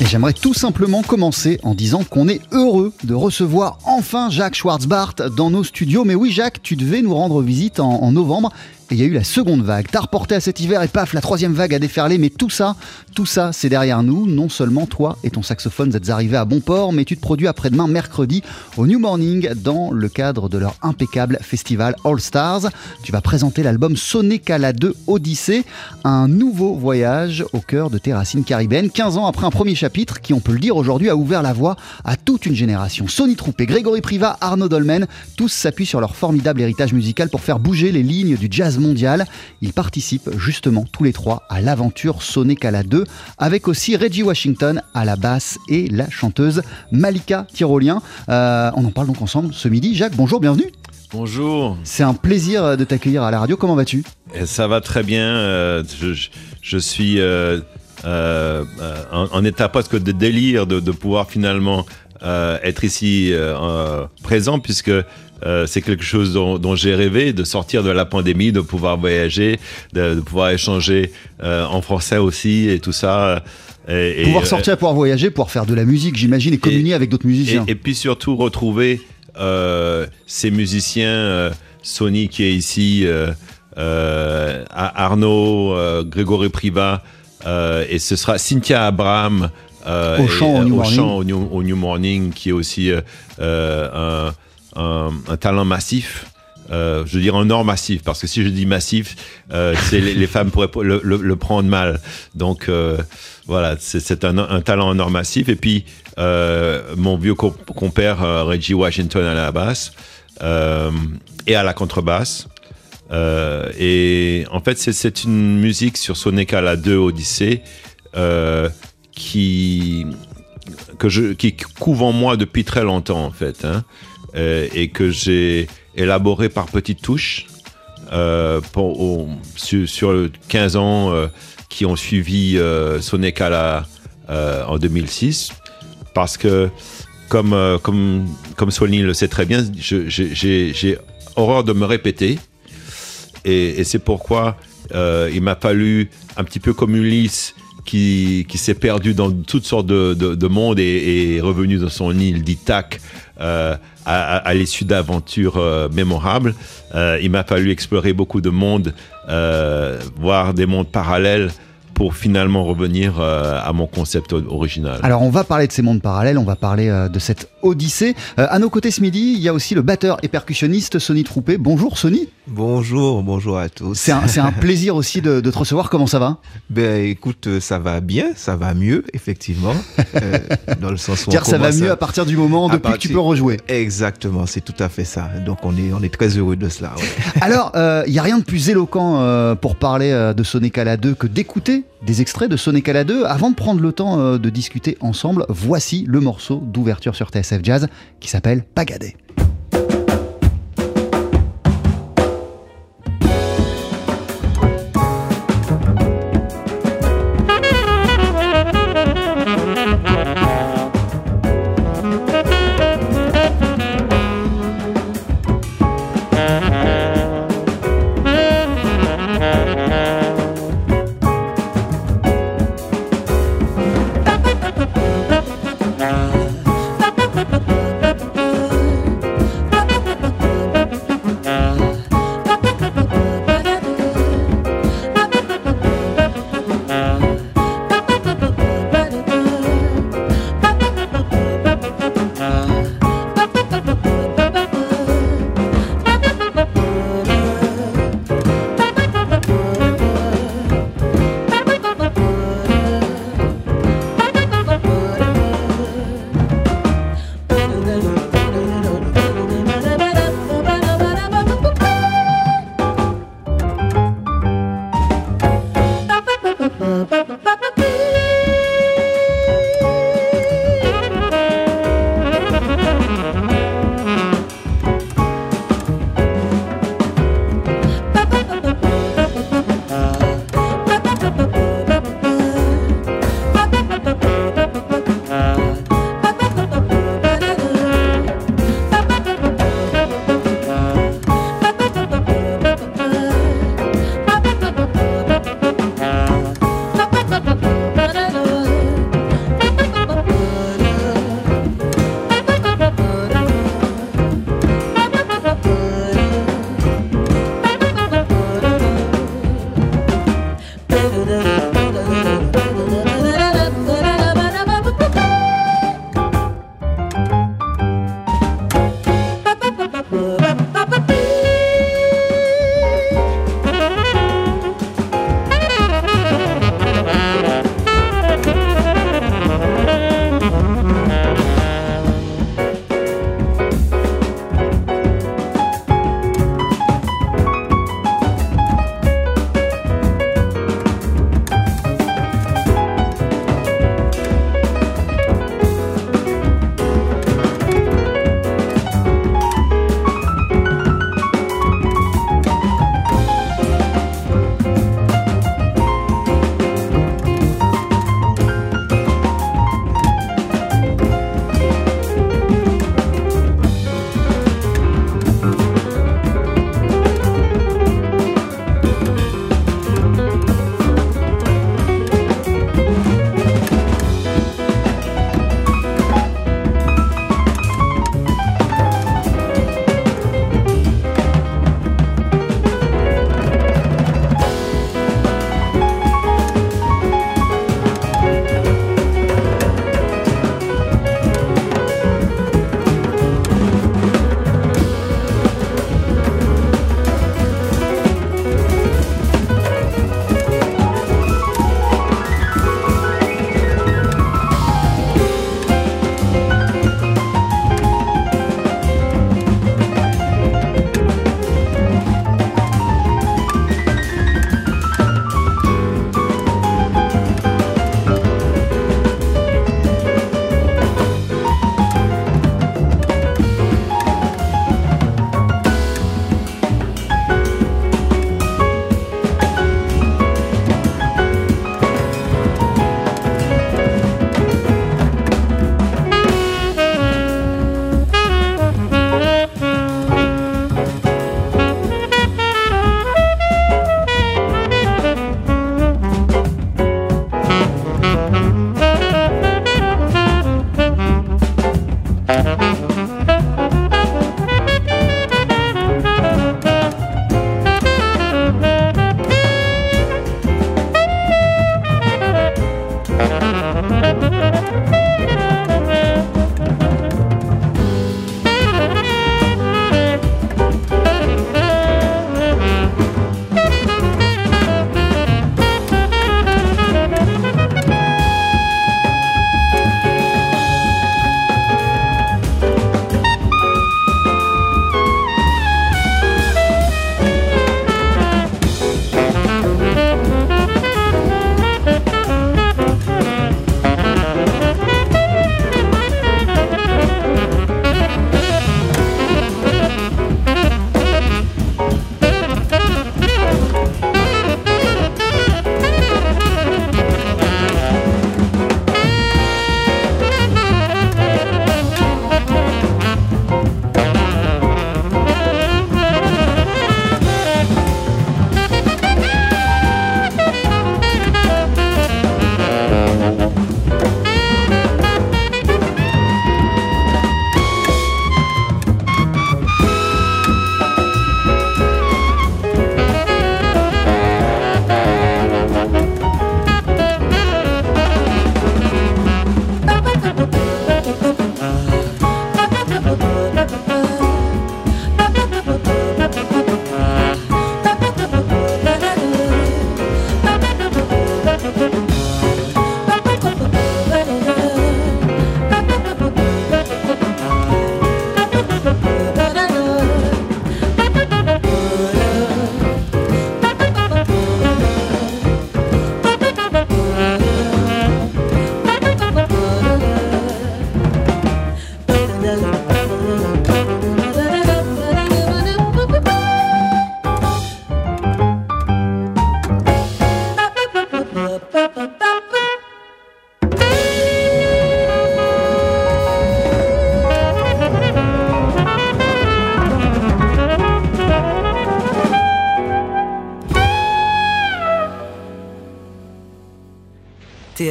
Et j'aimerais tout simplement commencer en disant qu'on est heureux de recevoir enfin Jacques Schwartzbart dans nos studios. Mais oui, Jacques, tu devais nous rendre visite en, novembre il y a eu la seconde vague. T'as reporté à cet hiver et paf, la troisième vague a déferlé. Mais tout ça, tout ça, c'est derrière nous. Non seulement toi et ton saxophone, vous êtes arrivés à bon port, mais tu te produis après-demain, mercredi, au New Morning, dans le cadre de leur impeccable festival All Stars. Tu vas présenter l'album Sonecala 2 Odyssée, un nouveau voyage au cœur de tes racines caribéennes. 15 ans après un premier chapitre qui, on peut le dire aujourd'hui, a ouvert la voie à toute une génération. Sony Troupé, Grégory Priva, Arnaud Dolmen, tous s'appuient sur leur formidable héritage musical pour faire bouger les lignes du jazz mondial. Ils participent justement tous les trois à l'aventure Sonecala 2 avec aussi Reggie Washington à la basse et la chanteuse Malika Tyrolien. Euh, on en parle donc ensemble ce midi. Jacques, bonjour, bienvenue. Bonjour. C'est un plaisir de t'accueillir à la radio. Comment vas-tu? Et ça va très bien. euh, je, suis euh, euh, euh, en, en état presque de délire de, de pouvoir finalement euh, être ici euh, euh, présent puisque euh, c'est quelque chose dont, dont j'ai rêvé, de sortir de la pandémie, de pouvoir voyager, de, de pouvoir échanger en français aussi et tout ça. Et, Pouvoir sortir, pouvoir voyager, pouvoir faire de la musique, j'imagine, et communier avec d'autres musiciens. et, puis surtout retrouver ces musiciens, Sony qui est ici, Ar- Arnaud, Grégory Priva, et ce sera Cynthia Abraham. Euh, Au et, chant au euh, New au New, au New Morning, qui est aussi euh, euh, un, un- un talent massif. Euh, je veux dire un or massif, parce que si je dis massif, euh, c'est les, les femmes pourraient le, le- le prendre mal. Donc euh, voilà, c'est un, un talent en or massif. Et puis mon vieux co- compère Reggie Washington à la basse et à la contrebasse. Et en fait, c'est- une musique sur Sonecala 2 Odyssée qui que je qui couve en moi depuis très longtemps en fait, hein, euh, et que j'ai élaboré par petites touches euh, sur, sur le 15 ans euh, qui ont suivi euh, Sonecala euh, en 2006, parce que comme comme comme le sait très bien, j'ai- horreur de me répéter. Et, c'est pourquoi il m'a fallu, un petit peu comme Ulysse, qui, qui s'est perdu dans toutes sortes de, de, de mondes et, est revenu dans son île d'Ithaque euh, à, à- à l'issue d'aventures euh, mémorables. Euh, il m'a fallu explorer beaucoup de mondes, euh, voir des mondes parallèles pour finalement revenir euh, à mon concept original. Alors on va parler de ces mondes parallèles, on va parler euh, de cette odyssée. Euh, à nos côtés ce midi, il y a aussi le batteur et percussionniste Sony Troupé. Bonjour Sony. Bonjour, bonjour à tous. C'est un, c'est un plaisir aussi de, de te recevoir. Comment ça va? Ben écoute, ça va bien, ça va mieux, effectivement. euh, dans le sens où on Dire ça va mieux à partir du moment depuis que tu partir- peux rejouer. Exactement, c'est tout à fait ça. Donc on est, on est très heureux de cela. ouais. Alors, il n'y a rien de plus éloquent euh, pour parler euh, de Sonecala 2 que d'écouter des extraits de Sonecala 2. Avant de prendre le temps euh, de discuter ensemble, voici le morceau d'ouverture sur TSF Jazz qui s'appelle Pagadé.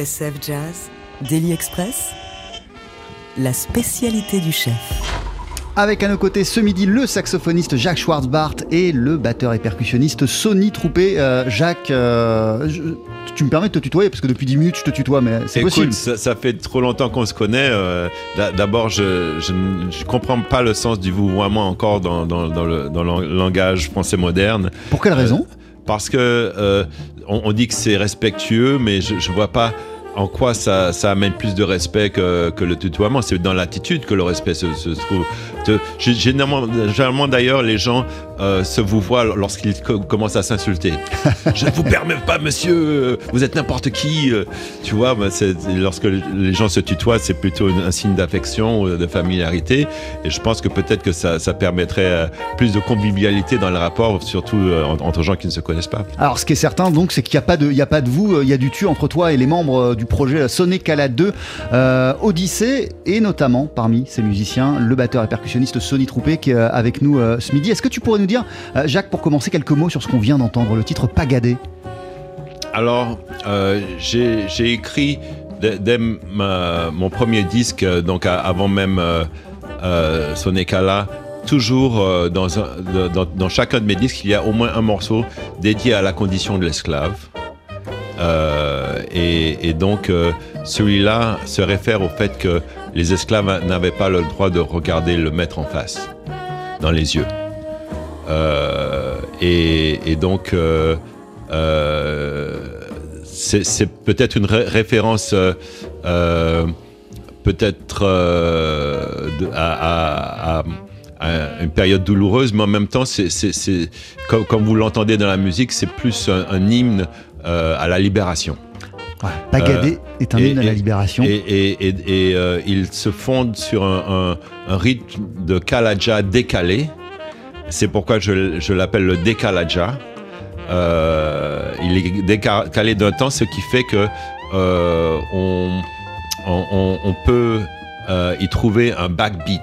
TSF Jazz, Daily Express, la spécialité du chef. Avec à nos côtés ce midi le saxophoniste Jacques Schwartzbart et le batteur et percussionniste Sonny Troupé. Euh, Jacques, euh, je- tu me permets de te tutoyer parce que depuis 10 minutes je te tutoie, mais c'est Écoute, possible. ça, ça fait trop longtemps qu'on se connaît. euh, d'a- D'abord, je, je ne je comprends pas le sens du vouvoiement encore dans, dans, dans le, dans le langage français moderne. Pour quelle raison? Parce que euh, on, on dit que c'est respectueux, mais je ne vois pas en quoi ça, ça amène plus de respect que, que le tutoiement. C'est dans l'attitude que le respect se, se trouve. Généralement, généralement, d'ailleurs, les gens euh, se vous voient lorsqu'ils co- commencent à s'insulter. je ne vous permets pas, monsieur, vous êtes n'importe qui. euh, Tu vois, bah, lorsque les gens se tutoient, c'est plutôt un signe d'affection, euh, de familiarité. Et je pense que peut-être que ça, ça permettrait euh, plus de convivialité dans le rapport, surtout euh, en- entre gens qui ne se connaissent pas. Alors ce qui est certain donc c'est qu'il n'y a pas de, il y a pas de vous, il y a du tu entre toi et les membres du projet Sonné Cala 2 euh, Odyssée et notamment parmi ces musiciens le batteur et percussionniste Sonny Troupé qui est euh, avec nous euh, ce midi. Est-ce que tu pourrais nous dire, euh, Jacques, pour commencer quelques mots sur ce qu'on vient d'entendre, le titre Pagadé? Alors, j'ai écrit dès, mon premier disque, donc avant même euh, euh, toujours dans, chacun de mes disques, il y a au moins un morceau dédié à la condition de l'esclave. Et, donc, celui-là se réfère au fait que les esclaves n'avaient pas le droit de regarder le maître en face, dans les yeux. Euh, et, donc, euh, euh, c'est peut-être une ré- référence, peut-être à, une période douloureuse, mais en même temps, comme, vous l'entendez dans la musique, c'est plus un, hymne à la libération. Pagadé est un hymne à la libération. Et, euh, il se fonde sur un, un- un rythme de kalaja décalé. C'est pourquoi je, je l'appelle le décalaja. Euh, il est décalé d'un temps, ce qui fait que euh, on, on- on- on peut euh, y trouver un backbeat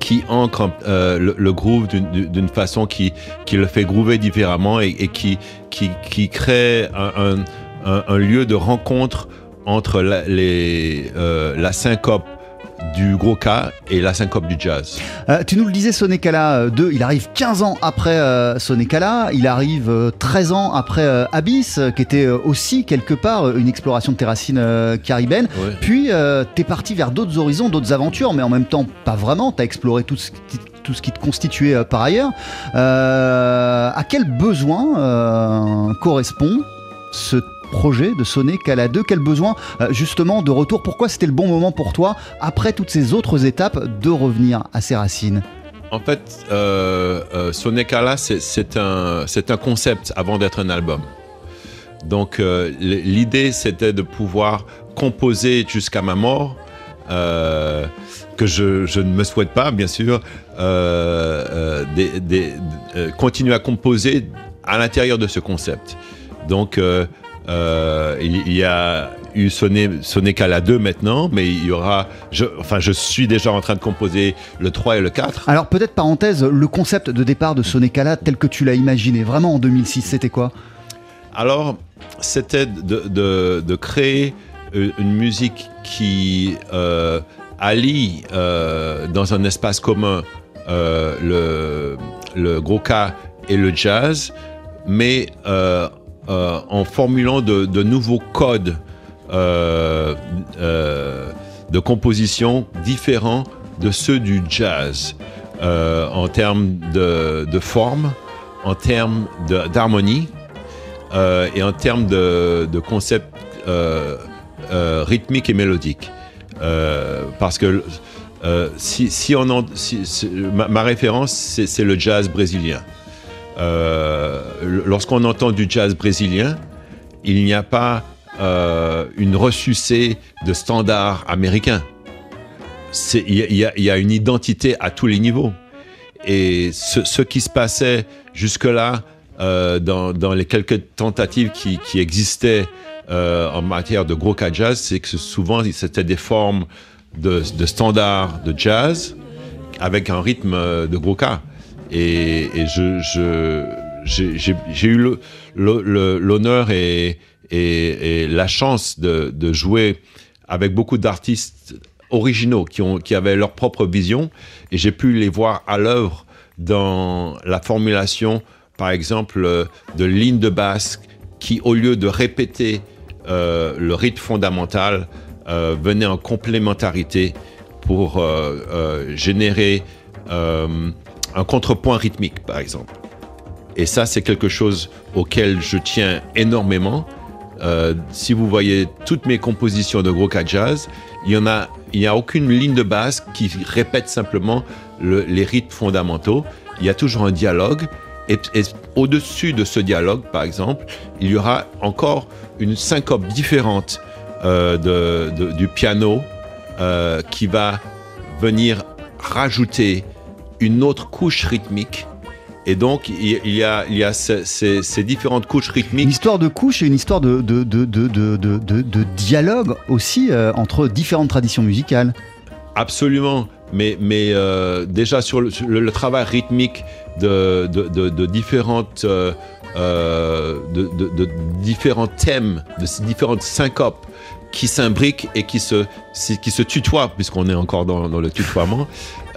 qui ancre euh, le, le groove d'une- d'une façon qui, qui le fait groover différemment et, et qui, qui, qui crée un, un- un- un lieu de rencontre entre la, les, euh, la syncope du gros K et la syncope du jazz. Euh, tu nous le disais, Sonekala 2, il arrive 15 ans après euh, Sonekala, il arrive euh, 13 ans après euh, Abyss, euh, qui était euh, aussi quelque part euh, une exploration de tes racines euh, caribéennes. Ouais. Puis euh, t'es parti vers d'autres horizons, d'autres aventures, mais en même temps pas vraiment. T'as exploré tout ce qui, tout ce qui te constituait euh, par ailleurs. Euh, à quel besoin euh, correspond ce projet de sonner Cala 2 Quel besoin euh, justement de retour? Pourquoi c'était le bon moment pour toi, après toutes ces autres étapes, de revenir à ses racines? En fait, euh, euh, c'est- un, concept avant d'être un album. Donc, euh, l'idée, c'était de pouvoir composer jusqu'à ma mort, euh, que je, ne me souhaite pas, bien sûr, continuer à composer à l'intérieur de ce concept. Donc, euh, il, y a eu Sonné, Sonekala 2 maintenant, mais il y aura. Je, enfin, je suis déjà en train de composer le 3 et le 4. Alors peut-être parenthèse, le concept de départ de Sonekala tel que tu l'as imaginé, vraiment en 2006, c'était quoi? Alors, c'était de, de- de créer euh, une musique qui euh, allie euh, dans un espace commun le, le gros et le jazz, mais euh, en formulant de, nouveaux codes euh, euh, de composition différents de ceux du jazz en termes de, de forme, en termes d'harmonie et en termes de, de concept rythmique et mélodique. Parce que si, on ma, référence, c'est le jazz brésilien. Euh, Lorsqu'on entend du jazz brésilien, il n'y a pas euh, une ressucée de standards américains. Il y, y a- une identité à tous les niveaux. Et ce, qui se passait jusque-là, euh, dans, les quelques tentatives qui, existaient en matière de gros cas jazz, c'est que souvent c'était des formes de, de standards de jazz avec un rythme de gros cas. Et, j'ai eu l'honneur et, la chance de, jouer avec beaucoup d'artistes originaux qui, avaient leur propre vision. Et j'ai pu les voir à l'œuvre dans la formulation, par exemple, euh, de lignes de basse qui, au lieu de répéter euh, le rythme fondamental, euh, venaient en complémentarité pour euh, générer un contrepoint rythmique, par exemple. Et ça, c'est quelque chose auquel je tiens énormément. Euh, si vous voyez toutes mes compositions de gros cas jazz, il y en a, il n'y a aucune ligne de basse qui répète simplement le- les rythmes fondamentaux. Il y a toujours un dialogue. Et, au-dessus de ce dialogue, par exemple, il y aura encore une syncope différente euh, du piano euh, qui va venir rajouter une autre couche rythmique. Et donc, il y a, il y a ces, ces- ces différentes couches Une rythmiques histoire de couche et une histoire de, de, de, de, dialogue aussi euh, entre différentes traditions musicales. Absolument, mais, mais euh, déjà sur le, sur le- le travail rythmique de, différentes, euh, de, de- de différents thèmes, de différentes syncopes qui s'imbriquent et qui se, qui se tutoient, puisqu'on est encore dans, dans le tutoiement,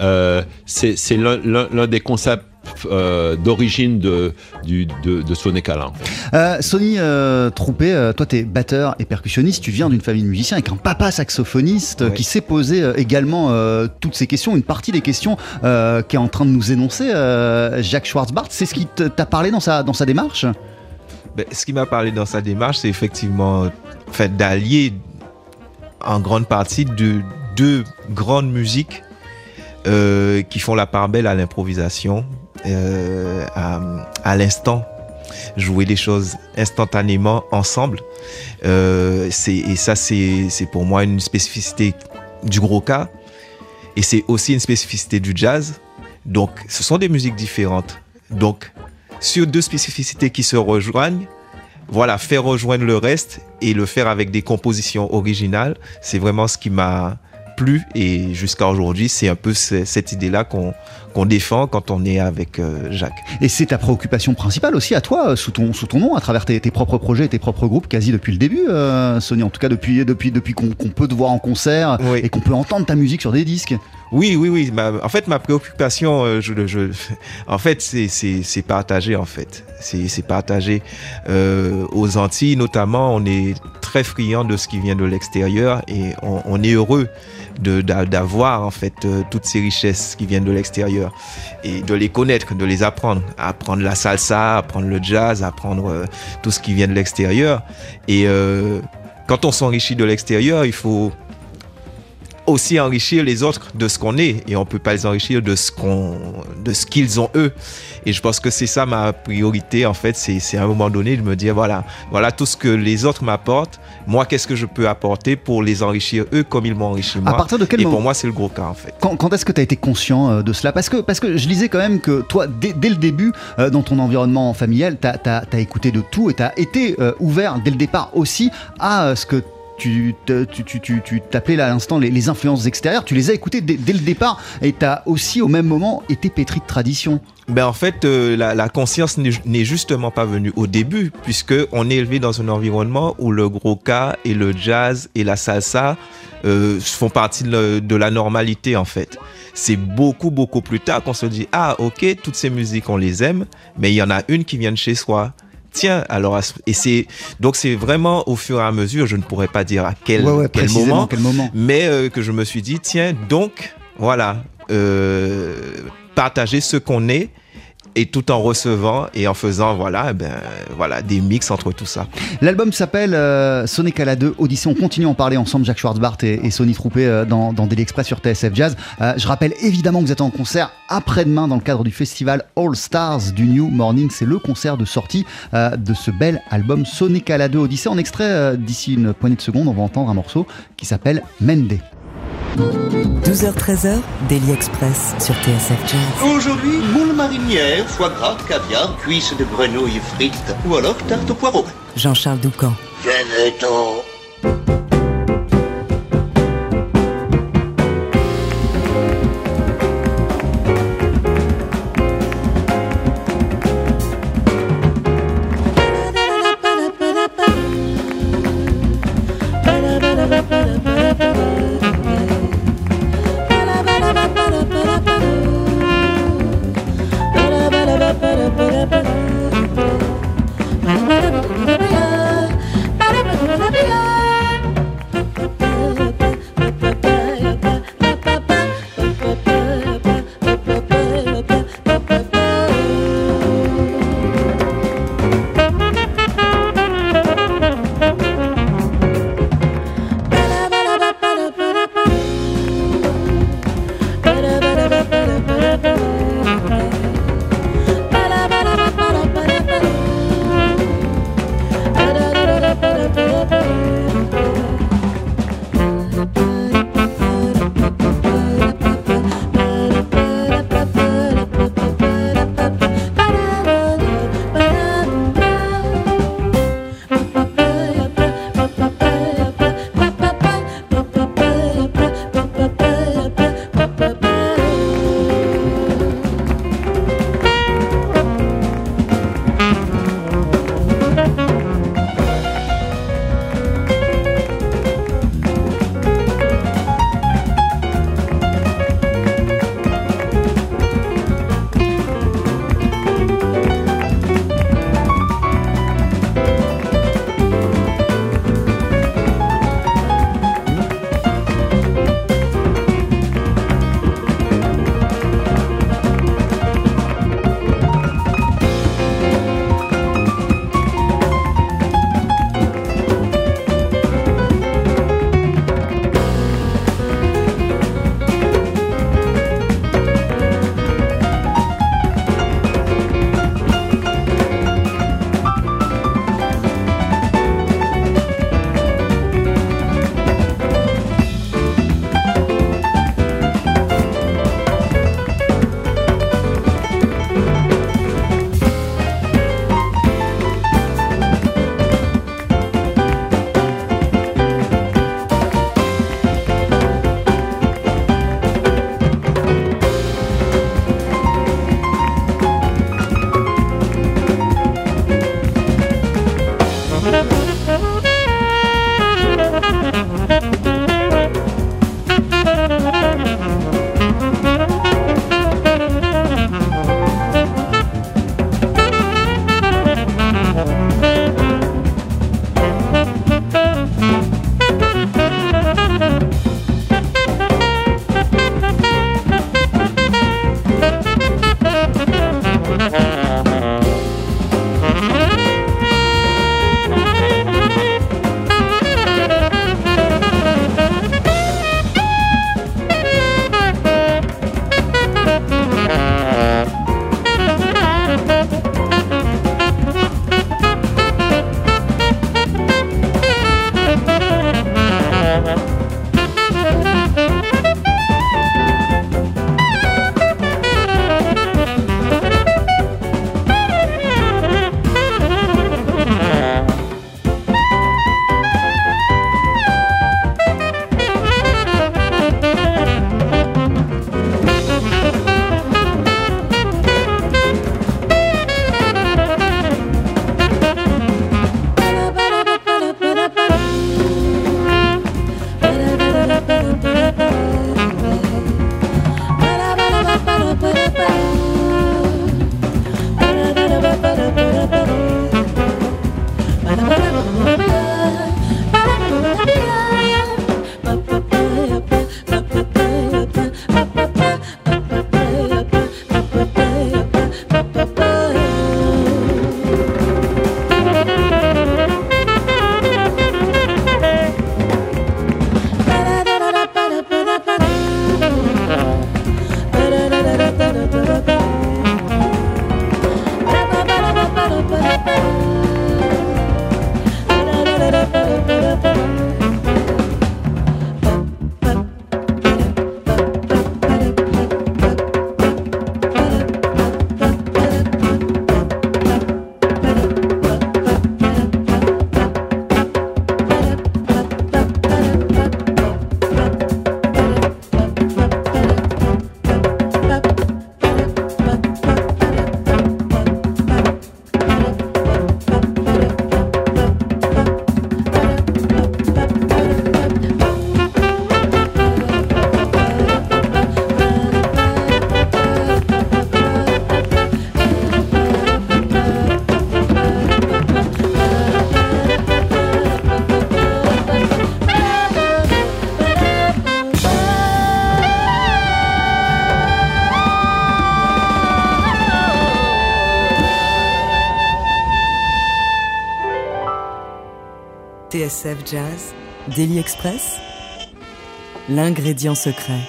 euh, c'est c'est l'un des concepts euh, d'origine de, du- de, de Sonic Alain. Euh, Sonny euh, Troupé, euh, toi t'es batteur et percussionniste, tu viens d'une famille de musiciens avec un papa saxophoniste Ouais. qui s'est posé euh, également euh, toutes ces questions, une partie des questions euh, qu'est en train de nous énoncer euh, Jacques Schwartzbart. C'est ce qui t'a parlé dans sa, dans sa démarche? Ben, ce qui m'a parlé dans sa démarche, c'est effectivement en fait, d'allier en grande partie de deux grandes musiques euh, qui font la part belle à l'improvisation, euh, à, l'instant, jouer les choses instantanément ensemble. Euh, et ça, c'est pour moi une spécificité du gros cas. Et c'est aussi une spécificité du jazz. Donc, ce sont des musiques différentes. Donc, sur deux spécificités qui se rejoignent, voilà, faire rejoindre le reste et le faire avec des compositions originales, c'est vraiment ce qui m'a plu et jusqu'à aujourd'hui, c'est un peu ce- cette idée-là qu'on défend quand on est avec euh, Jacques. Et c'est ta préoccupation principale aussi à toi, sous ton, sous ton nom, à travers tes, tes propres projets et tes propres groupes, quasi depuis le début, euh, en tout cas depuis, depuis, depuis qu'on peut te voir en concert Oui. et qu'on peut entendre ta musique sur des disques. Oui, oui, oui. en fait, ma préoccupation, euh, je, je, en fait, c'est- partagé, en fait. C'est partagé. Euh, aux Antilles, notamment, on est très friand de ce qui vient de l'extérieur et on, on est heureux d'avoir, en fait, euh, toutes ces richesses qui viennent de l'extérieur et de les connaître, de les apprendre. Apprendre la salsa, apprendre le jazz, apprendre euh, tout ce qui vient de l'extérieur. Et euh, quand on s'enrichit de l'extérieur, il faut aussi enrichir les autres de ce qu'on est. Et on peut pas les enrichir de ce qu'on de ce qu'ils ont eux. Et je pense que c'est ça ma priorité en fait. C'est c'est à un moment donné de me dire voilà voilà tout ce que les autres m'apportent. Moi qu'est-ce que je peux apporter pour les enrichir eux comme ils m'ont enrichi À moi? partir de quel et moment pour moi c'est le gros cas en fait. Quand, quand est-ce que tu as été conscient euh, de cela? Parce que, parce que je lisais quand même que toi, dès, dès le début, euh, dans ton environnement familial, tu as, écouté de tout et tu as été euh, ouvert dès le départ aussi à euh, ce que tu t'appelais là à l'instant les, influences extérieures. Tu les as écoutées dès, le départ et tu as aussi au même moment été pétri de tradition. Ben en fait, euh, la, conscience n'est justement pas venue au début, puisque on est élevé dans un environnement où le gros cas et le jazz et la salsa euh, font partie de, de la normalité en fait. C'est beaucoup beaucoup plus tard qu'on se dit ah ok toutes ces musiques on les aime, mais il y en a une qui vient de chez soi. Tiens alors et c'est donc c'est vraiment au fur et à mesure, je ne pourrais pas dire à quel quel précisément, moment, quel moment. mais euh, que je me suis dit, tiens, donc, voilà, euh, partager ce qu'on est et tout en recevant et en faisant, voilà, ben, voilà, des mix entre tout ça. L'album s'appelle euh, Sonic à la 2 Audition. On continue à en parler ensemble, Jacques Schwartzbart et, et Sony Troupé euh, dans, dans Daily Express sur TSF Jazz. Euh, je rappelle évidemment que vous êtes en concert après-demain dans le cadre du festival All Stars du New Morning. C'est le concert de sortie de ce bel album Sonic à la 2 Odyssée. En extrait, d'ici une poignée de secondes, on va entendre un morceau qui s'appelle Mende. 12h-13h, Daily Express sur TSF Jazz. Aujourd'hui, moule marinière, foie gras, caviar, cuisses de grenouille frites ou alors tarte au poireau. Jean-Charles Doucan. Venez-t'en. TSF Jazz, Daily Express, l'ingrédient secret.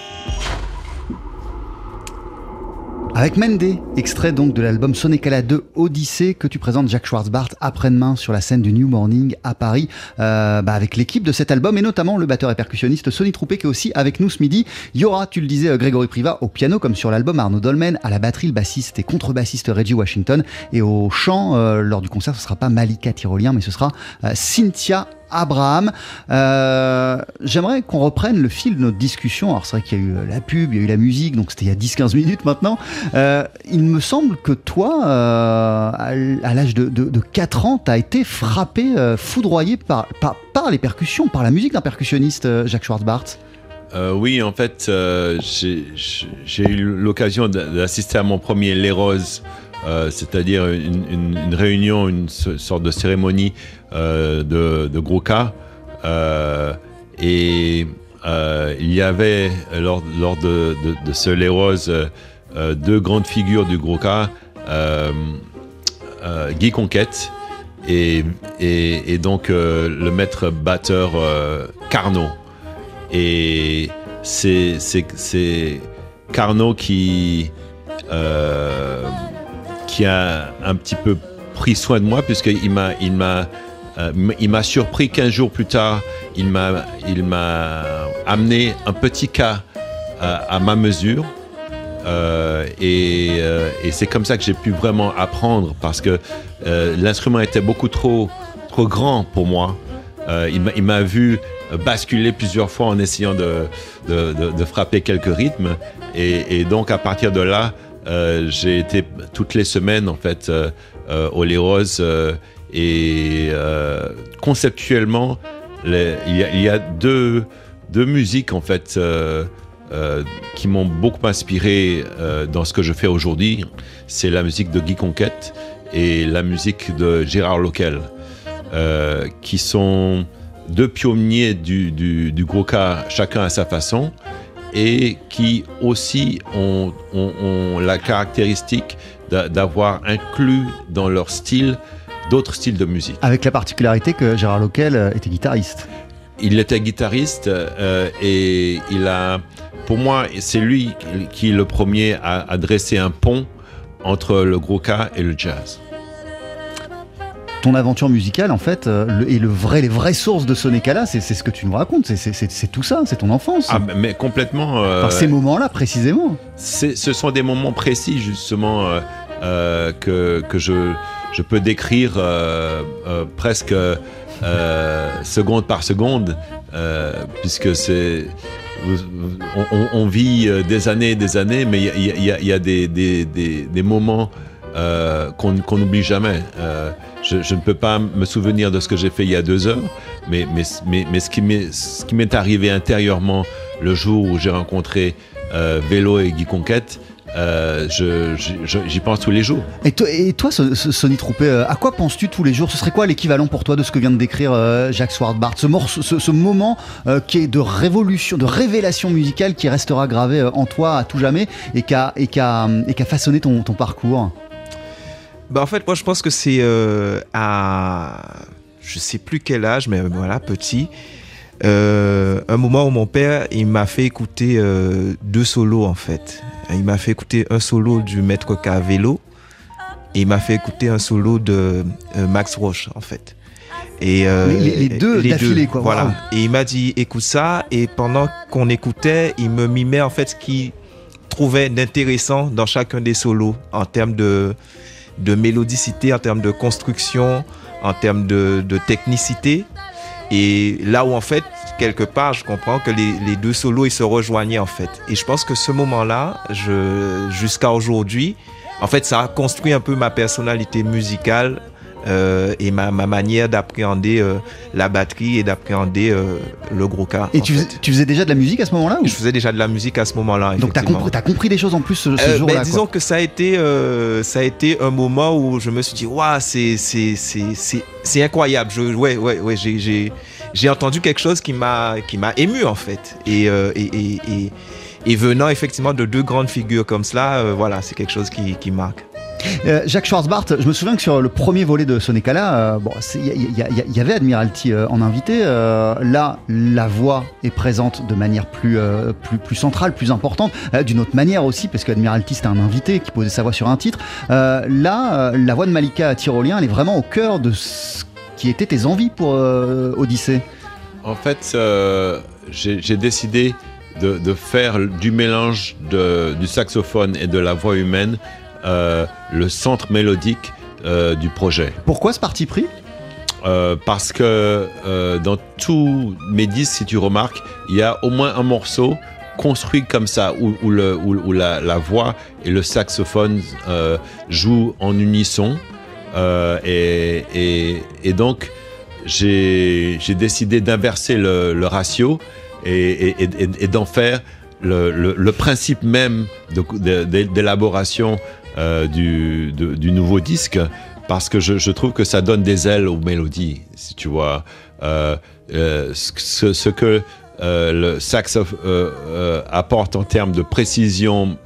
Avec Mende, extrait donc de l'album Sonekala 2 Odyssée que tu présentes Jacques Schwarzbart après-demain sur la scène du New Morning à Paris euh, bah avec l'équipe de cet album et notamment le batteur et percussionniste Sonny Troupé qui est aussi avec nous ce midi. Il y aura, tu le disais, euh, Grégory Priva au piano comme sur l'album Arnaud Dolmen, à la batterie le bassiste et contrebassiste Reggie Washington et au chant euh, lors du concert ce sera pas Malika Tyrolien mais ce sera Cynthia Abraham. Euh, J'aimerais qu'on reprenne le fil de notre discussion. Alors c'est vrai qu'il y a eu euh, la pub, il y a eu la musique, donc c'était il y a 10-15 minutes maintenant. Euh, il me semble que toi, à l'âge de, de, de 4 ans, tu as été frappé, foudroyé par, par, les percussions, par la musique d'un percussionniste, Jacques Schwartzbart. Oui, en fait, j'ai eu l'occasion d'a- d'assister à mon premier Les Roses, euh, c'est-à-dire une, réunion, une so- sorte de cérémonie euh, de, de gros cas. Euh, et il y avait, lors, lors de, de- ce Les Roses, deux grandes figures du gros cas, Guy Conquête et, et, donc le maître batteur Carnot. Et c'est Carnot qui qui a un petit peu pris soin de moi puisqu'il m'a il m'a euh, il m'a surpris 15 jours plus tard. Il m'a il m'a amené un petit cas à, ma mesure. Euh, et euh, et c'est comme ça que j'ai pu vraiment apprendre parce que euh, l'instrument était beaucoup trop trop grand pour moi. Euh, il m'a- vu basculer plusieurs fois en essayant de, de, de- frapper quelques rythmes. Et donc, à partir de là, euh, j'ai été toutes les semaines, en fait, euh, euh, au Les Roses. et conceptuellement, il, y a, deux, deux musiques, en fait, qui m'ont beaucoup inspiré dans ce que je fais aujourd'hui. C'est la musique de Guy Conquête et la musique de Gérard Loquel qui sont deux pionniers du, du, du chacun à sa façon, et qui aussi ont, ont- ont la caractéristique d'a- d'avoir inclus dans leur style d'autres styles de musique. Avec la particularité que Gérard Loquel euh, était guitariste. Il était guitariste euh, et il a, pour moi, c'est lui qui est le premier à, à dresser un pont entre le gros cas et le jazz. Ton aventure musicale, en fait, euh, le- et le vrai, les vraies sources de Sonekala, c'est c'est ce que tu nous racontes, c'est- tout ça, c'est ton enfance. Ah, mais complètement. euh, Enfin, ces moments-là, précisément. ce sont des moments précis justement euh, euh, que, que je, je peux décrire presque seconde par seconde, puisque c'est on, vit des années et des années, mais il y a, y a- il y a des, des- des- des moments euh, qu'on n'oublie jamais. Euh, je, ne peux pas me souvenir de ce que j'ai fait il y a deux heures, mais, ce qui m'est arrivé intérieurement le jour où j'ai rencontré euh, Vélo et Guy Conquête, euh, j'y pense tous les jours. Et toi, ce- ce Sonny Troupé, à quoi penses-tu tous les jours? Ce serait quoi l'équivalent pour toi de ce que vient de décrire Jacques Swartbart? Ce, moment qui est de révolution, de révélation musicale qui restera gravé en toi à tout jamais et qui a, façonné ton parcours? Bah en fait, moi je pense que c'est euh, à je sais plus quel âge, mais voilà, petit. Euh, un moment où mon père, il m'a fait écouter euh, deux solos en fait. Il m'a fait écouter un solo du maître vélo et il m'a fait écouter un solo de euh, Max Roche en fait. Et euh, Les- les- les deux d'affilée, quoi, Voilà. Et il m'a dit écoute ça et pendant qu'on écoutait, il me mimait en fait ce qu'il trouvait d'intéressant dans chacun des solos en termes de de mélodicité, en termes de construction, en termes de, de technicité. Et là où en fait, quelque part, je comprends que les, les deux solos, ils se rejoignaient en fait. Et je pense que ce moment-là, jusqu'à aujourd'hui, en fait, ça a construit un peu ma personnalité musicale euh, et ma, ma manière d'appréhender euh, la batterie et d'appréhender euh, le gros cas. Et tu faisais, tu faisais déjà de la musique à ce moment-là Je faisais déjà de la musique à ce moment-là. Donc t'as effectivement. compris, t'as compris des choses en plus ce, ce jour-là ben, quoi. disons que ça a été ça a été un moment où je me suis dit waouh c'est incroyable je ouais ouais ouais j'ai entendu quelque chose qui m'a qui m'a ému en fait et et, et, et et venant effectivement de deux grandes figures comme cela euh, voilà c'est quelque chose qui qui marque Euh, Jacques Schwarzbart, je me souviens que sur le premier volet de Sonekala, euh, il y, avait Admiralty euh, en invité. euh, là, la voix est présente de manière plus, euh, plus, plus centrale, plus importante, d'une autre manière aussi, parce qu'Admiralty c'était un invité qui posait sa voix sur un titre. Là, la voix de Malika Tyrolien, elle est vraiment au cœur de ce qui étaient tes envies pour Odyssée? En fait, j'ai décidé de, faire du mélange du saxophone et de la voix humaine euh, le centre mélodique euh, du projet. Pourquoi ce parti pris? Euh, parce que dans tous mes disques, si tu remarques, il y a au moins un morceau construit comme ça, où, où le, où, où la, la voix et le saxophone jouent en unisson. Et, et, et donc, j'ai décidé d'inverser le, le ratio et, d'en faire le, le- le principe même d'élaboration euh, du, du nouveau disque parce que je, trouve que ça donne des ailes aux mélodies, si tu vois. Euh, euh, ce, que le sax apporte en termes de précision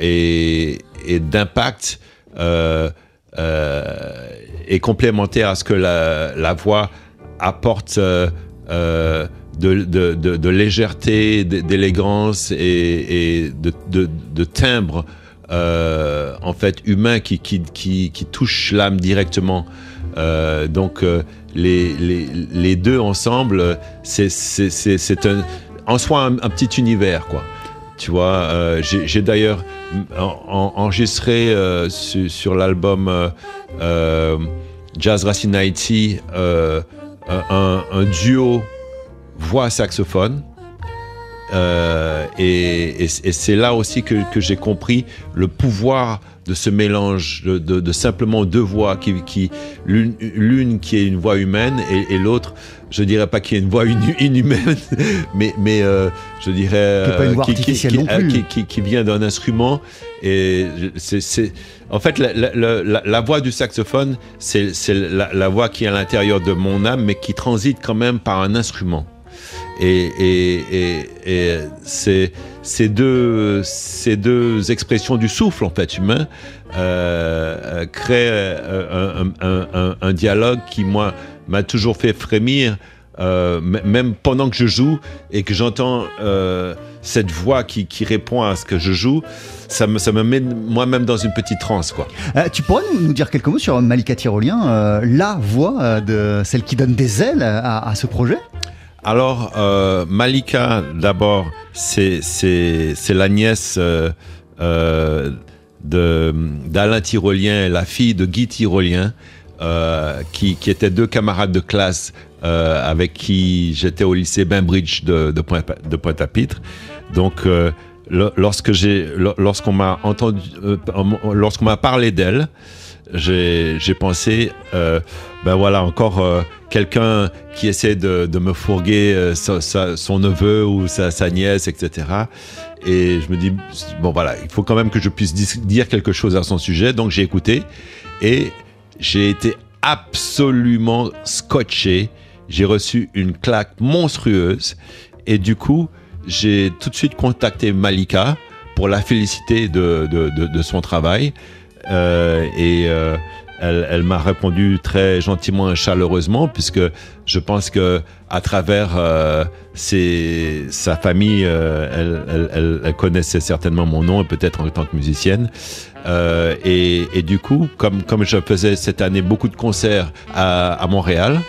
et, d'impact est complémentaire à ce que la, voix apporte de, légèreté, d'élégance et, de timbre euh, en fait humain qui, qui, qui, touche l'âme directement. Euh, donc euh, les, les, les deux ensemble, c'est un, en soi un, petit univers quoi. Tu vois, j'ai d'ailleurs en- en- enregistré su- sur, l'album Jazz Racine Haïti euh, un, un duo voix-saxophone. Euh, et et- et c'est là aussi que, que j'ai compris le pouvoir de ce mélange de, de- de simplement deux voix, qui, qui l'une qui est une voix humaine et, et l'autre, je dirais pas qu'il y ait une voix inhumaine, mais, mais euh, je dirais Qui est euh, qui, qui- qui- qui- qui- qui vient d'un instrument. Et c'est, en fait, la, la- la- la- la voix du saxophone, c'est, la voix qui est à l'intérieur de mon âme, mais qui transite quand même par un instrument. Et, ces deux, expressions du souffle, en fait, humain, euh, créent euh, un, dialogue qui, moi, m'a toujours fait frémir, euh, même pendant que je joue et que j'entends cette voix qui, répond à ce que je joue, ça me, ça me met moi-même dans une petite transe, tu pourrais nous, dire quelques mots sur Malika Tyrolien, la voix de celle qui donne des ailes à ce projet? Alors, euh, Malika, d'abord, c'est, la nièce euh, euh, d'Alain Tyrolien, la fille de Guy Tyrolien, qui, étaient deux camarades de classe avec qui j'étais au lycée Bainbridge de, de, Pointe, de Pointe-à-Pitre. Donc, lo- lorsque j'ai, lo- lorsqu'on m'a entendu, lorsqu'on m'a parlé d'elle, j'ai pensé, ben voilà, encore quelqu'un qui essaie de, me fourguer euh, son neveu ou sa, nièce, etc. Et je me dis, bon voilà, il faut quand même que je puisse dire quelque chose à son sujet. Donc j'ai écouté et j'ai été absolument scotché. J'ai reçu une claque monstrueuse et du coup, j'ai tout de suite contacté Malika pour la féliciter de, de son travail. Euh, et euh, elle, elle m'a répondu très gentiment et chaleureusement, puisque je pense que à travers euh, ses- sa famille, euh, elle, elle- elle- connaissait certainement mon nom, et peut-être en tant que musicienne. Euh, et, et du coup, comme, comme je faisais cette année beaucoup de concerts à, à Montréal,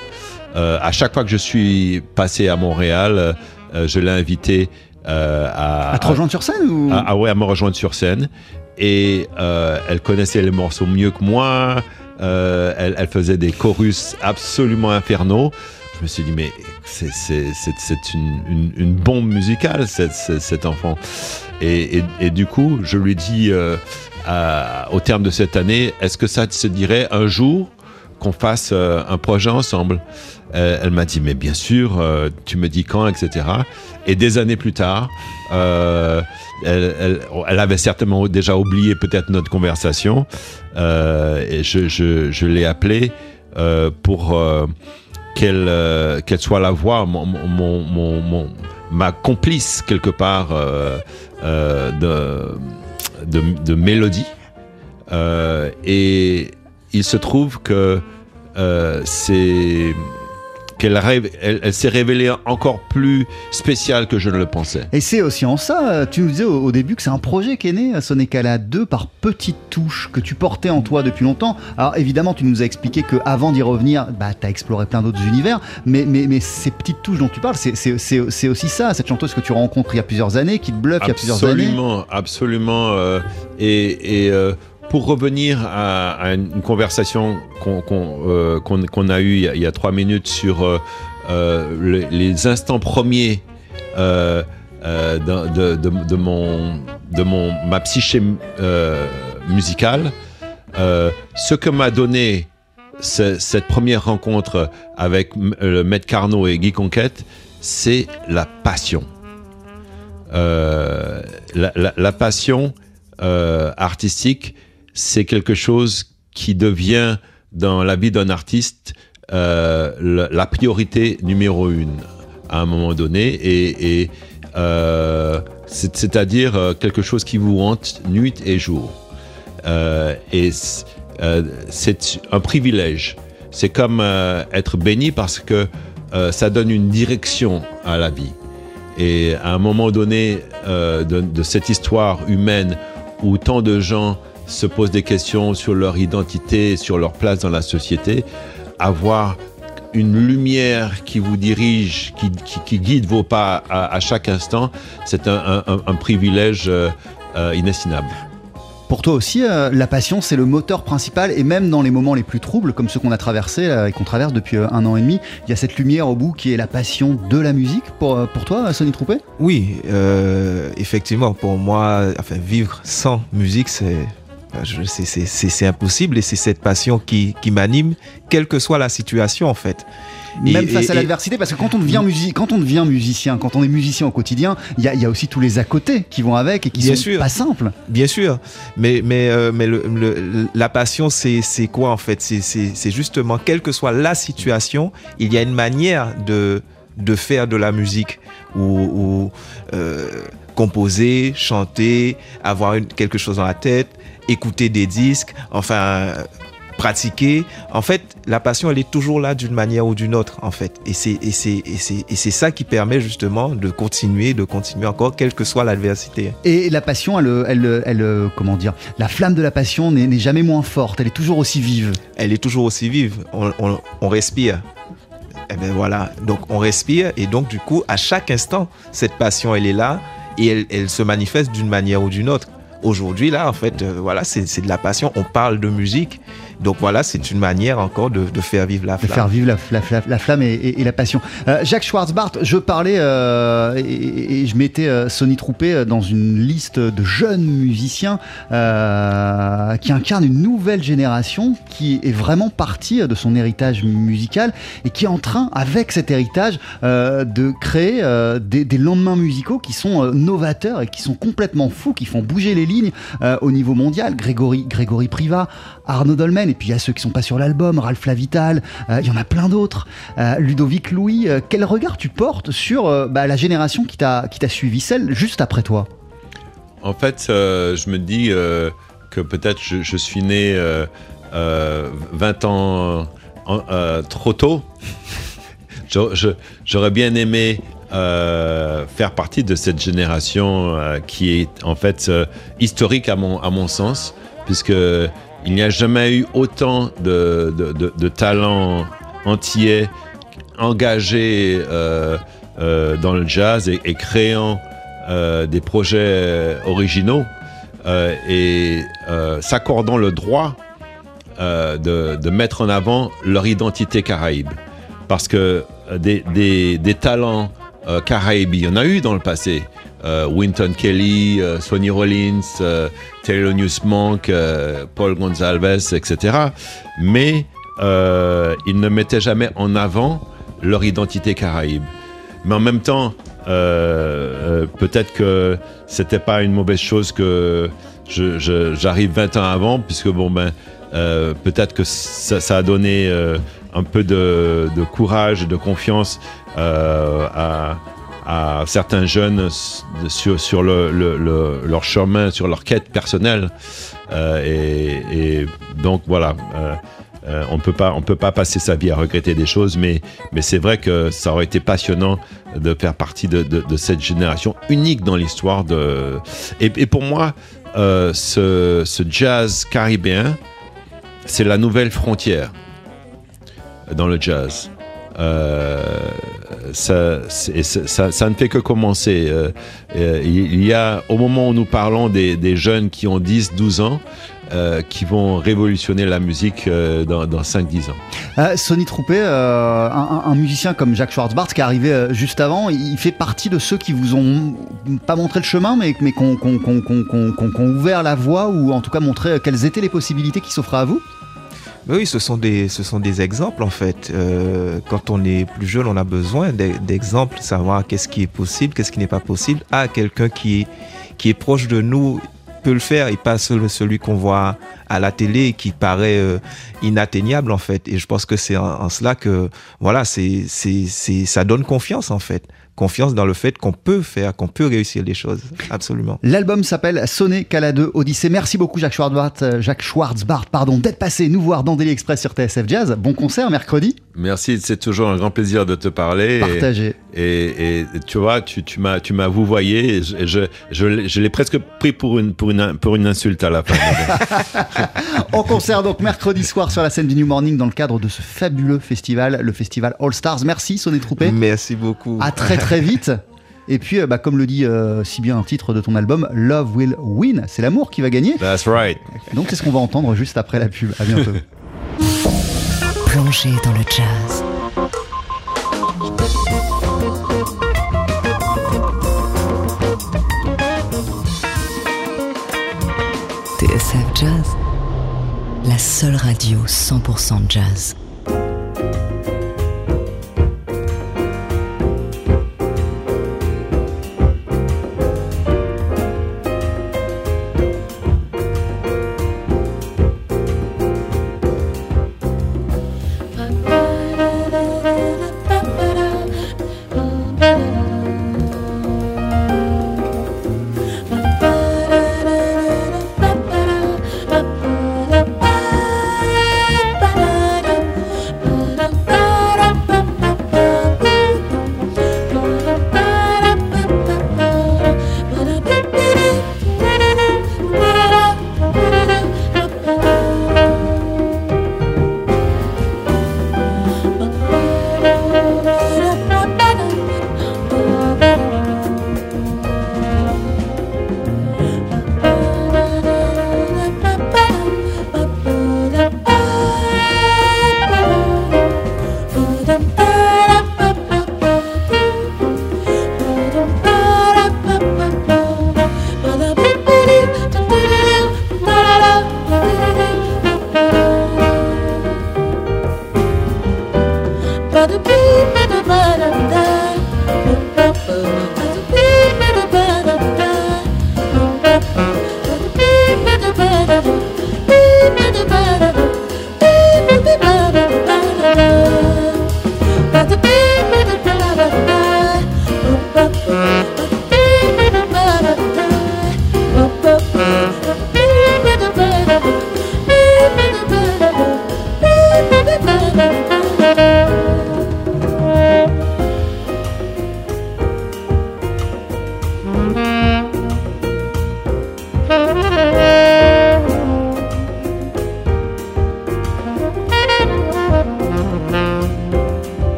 euh, à chaque fois que je suis passé à Montréal, euh, je l'ai invité euh, à, À te rejoindre sur scène ou? Ah, ah ouais, à me rejoindre sur scène. Et euh, elle connaissait les morceaux mieux que moi. Euh, elle, faisait des chorus absolument infernaux. Je me suis dit, mais c'est, une, bombe musicale, cette, cet enfant. Et, du coup, je lui dis, euh, au terme de cette année, est-ce que ça se dirait un jour qu'on fasse euh, un projet ensemble? Euh, Elle m'a dit, mais bien sûr, euh, tu me dis quand, etc. Et des années plus tard, euh, elle, avait certainement déjà oublié peut-être notre conversation. Et je, l'ai appelée pour qu'elle soit la voix, mon, mon, mon, ma complice quelque part de, de, mélodie. Et il se trouve que c'est qu'elle rêve- elle, elle s'est révélée encore plus spéciale que je ne le pensais. Et c'est aussi en ça, euh, tu nous disais au, au début que c'est un projet qui est né à Sonecala 2 par petites touches que tu portais en toi depuis longtemps. Alors évidemment, tu nous as expliqué que avant d'y revenir, bah, tu as exploré plein d'autres univers, mais, mais, mais ces petites touches dont tu parles, c'est- aussi ça, cette chanteuse que tu rencontres il y a plusieurs années, qui te bluffe il y a plusieurs années. Absolument, absolument. euh, et et, euh, pour revenir à, une conversation euh, qu'on- a eue il y a, trois minutes sur euh, euh, le- les instants premiers de, mon, de mon, ma psyché musicale, ce que m'a donné ce- cette première rencontre avec le Maître Carnot et Guy Conquête, c'est la passion. La, passion artistique, c'est quelque chose qui devient dans la vie d'un artiste euh, la, priorité numéro une à un moment donné, et, euh, c'est- c'est-à-dire euh, quelque chose qui vous hante nuit et jour. Et c'est un privilège. C'est comme être béni parce que ça donne une direction à la vie. Et à un moment donné de cette histoire humaine où tant de gens se posent des questions sur leur identité, sur leur place dans la société, avoir une lumière qui vous dirige, qui, qui- qui guide vos pas à, à chaque instant, c'est un, un- un- un privilège euh, euh, inestimable. Pour toi aussi, euh, la passion, c'est le moteur principal, et même dans les moments les plus troubles, comme ceux qu'on a traversés et qu'on traverse depuis euh, un an et demi, il y a cette lumière au bout qui est la passion de la musique. Pour, euh, pour toi, Sonny Troupé Oui, euh, effectivement, pour moi, enfin, vivre sans musique, c'est c'est- c'est impossible et c'est cette passion qui, qui m'anime, quelle que soit la situation en fait. Et- Même face et- à l'adversité, parce que quand on, devient quand on devient musicien, quand on est musicien au quotidien, il y a, il y a aussi tous les à côté qui vont avec et qui Bien sont sûr. pas simples. Bien sûr, mais, mais, euh, mais le- le- la passion, c'est quoi en fait? C'est- justement, quelle que soit la situation, il y a une manière de, de faire de la musique ou, ou, euh, composer, chanter, avoir une- quelque chose dans la tête, écouter des disques, enfin pratiquer. En fait, la passion, elle est toujours là d'une manière ou d'une autre, en fait. Et c'est et c'est et c'est et c'est ça qui permet justement de continuer, de continuer encore, quelle que soit l'adversité. Et la passion, elle, elle, elle, comment dire, la flamme de la passion n'est n'est jamais moins forte, elle est toujours aussi vive. elle est toujours aussi vive. On, on- on respire. Et ben voilà. Donc on respire et donc du coup, à chaque instant, cette passion, elle est là et elle, elle se manifeste d'une manière ou d'une autre. Aujourd'hui, là, en fait, euh, voilà, c'est c'est de la passion. On parle de musique. Donc voilà, c'est une manière encore de, de faire vivre la de flamme. faire vivre la, la- la- la flamme et, et- et la passion. Euh, Jacques Schwarzbart, je parlais euh, et, et je mettais euh, Sonny Troupé euh, dans une liste de jeunes musiciens euh, qui incarnent une nouvelle génération qui est vraiment partie de son héritage musical et qui est en train, avec cet héritage, euh, de créer euh, des, des lendemains musicaux qui sont euh, novateurs et qui sont complètement fous, qui font bouger les lignes euh, au niveau mondial. Grégory, Grégory Priva, Arnaud Dolmen, et puis il y a ceux qui sont pas sur l'album, Ralph Lavital, euh, il y en a plein d'autres. Euh, Ludovic Louis, euh, quel regard tu portes sur bah, la génération qui t'a suivi, celle juste après toi? En fait, je me dis que peut-être je, suis né euh, euh, 20 ans trop tôt. J'aurais bien aimé faire partie de cette génération qui est en fait historique à mon, à mon sens, puisque il n'y a jamais eu autant de, talents entiers engagés euh, euh, dans le jazz et, créant euh, des projets originaux et s'accordant le droit de, de mettre en avant leur identité caraïbe. Parce que des, des, des talents caraïbes, il y en a eu dans le passé. Euh, Winton Kelly, euh, Sonny Rollins, euh, Taylor Monk, euh, Paul Gonzalez, etc. Mais ils ne mettaient jamais en avant leur identité caraïbe. Mais en même temps, peut-être que c'était pas une mauvaise chose que j'arrive 20 ans avant, puisque bon ben, peut-être que ça, a donné un peu de, de courage et de confiance à, à, certains jeunes sur, sur le, le- le- leur chemin, sur leur quête personnelle. Euh, et, donc voilà. euh, euh, on peut pas, on peut pas passer sa vie à regretter des choses, mais, c'est vrai que ça aurait été passionnant de faire partie de, cette génération unique dans l'histoire de. Et, pour moi, ce jazz caribéen, c'est la nouvelle frontière dans le jazz. Euh, ça, ne fait que commencer. Euh, euh, il y a, au moment où nous parlons des, jeunes qui ont 10, 12 ans, qui vont révolutionner la musique dans, dans 5-10 ans. Euh, Sonny Troupé, un, musicien comme Jacques Schwartzbart qui est arrivé juste avant, il fait partie de ceux qui vous ont pas montré le chemin, mais, mais qui ont ouvert la voie ou en tout cas montré quelles étaient les possibilités qui s'offraient à vous? Oui, ce sont des, exemples en fait. Euh, quand on est plus jeune, on a besoin d'e- d'exemples, savoir qu'est-ce qui est possible, qu'est-ce qui n'est pas possible. Ah, quelqu'un qui est, qui est proche de nous peut le faire et pas celui qu'on voit à la télé et qui paraît euh, inatteignable en fait. Et je pense que c'est en, en cela que voilà, c'est, c'est, c'est, ça donne confiance en fait. Confiance dans le fait qu'on peut faire, qu'on peut réussir les choses. Absolument. L'album s'appelle Sonné Cala 2 Odyssée. Merci beaucoup Jacques Schwartzbart, euh, Jacques Schwartzbart pardon, d'être passé nous voir dans Daily Express sur TSF Jazz. Bon concert mercredi. Merci, c'est toujours un grand plaisir de te parler. et- Partagé. Et, et tu vois, tu, tu m'as, tu m'as vouvoyé. Et je, je, je, l'ai- je l'ai presque pris pour une, pour une, pour une insulte à la fin. En concert donc mercredi soir sur la scène du New Morning dans le cadre de ce fabuleux festival, le festival All Stars. Merci Sonné Troupé. Merci beaucoup. À très très vite. Et puis, euh, bah, comme le dit euh, si bien un titre de ton album, Love Will Win. C'est l'amour qui va gagner. That's right. Donc c'est ce qu'on va entendre juste après la pub. À bientôt. Plongé dans le jazz. TSF Jazz, la seule radio 100% jazz.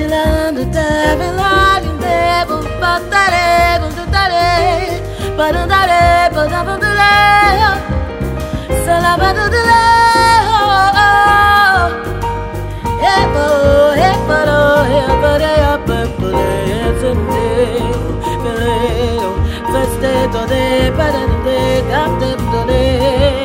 Still under the devil, I can devil, but that evil, that evil badandale, badabandale, sala badandale, epo, epo, epo, epo, epo, epo, epo, epo, epo, epo,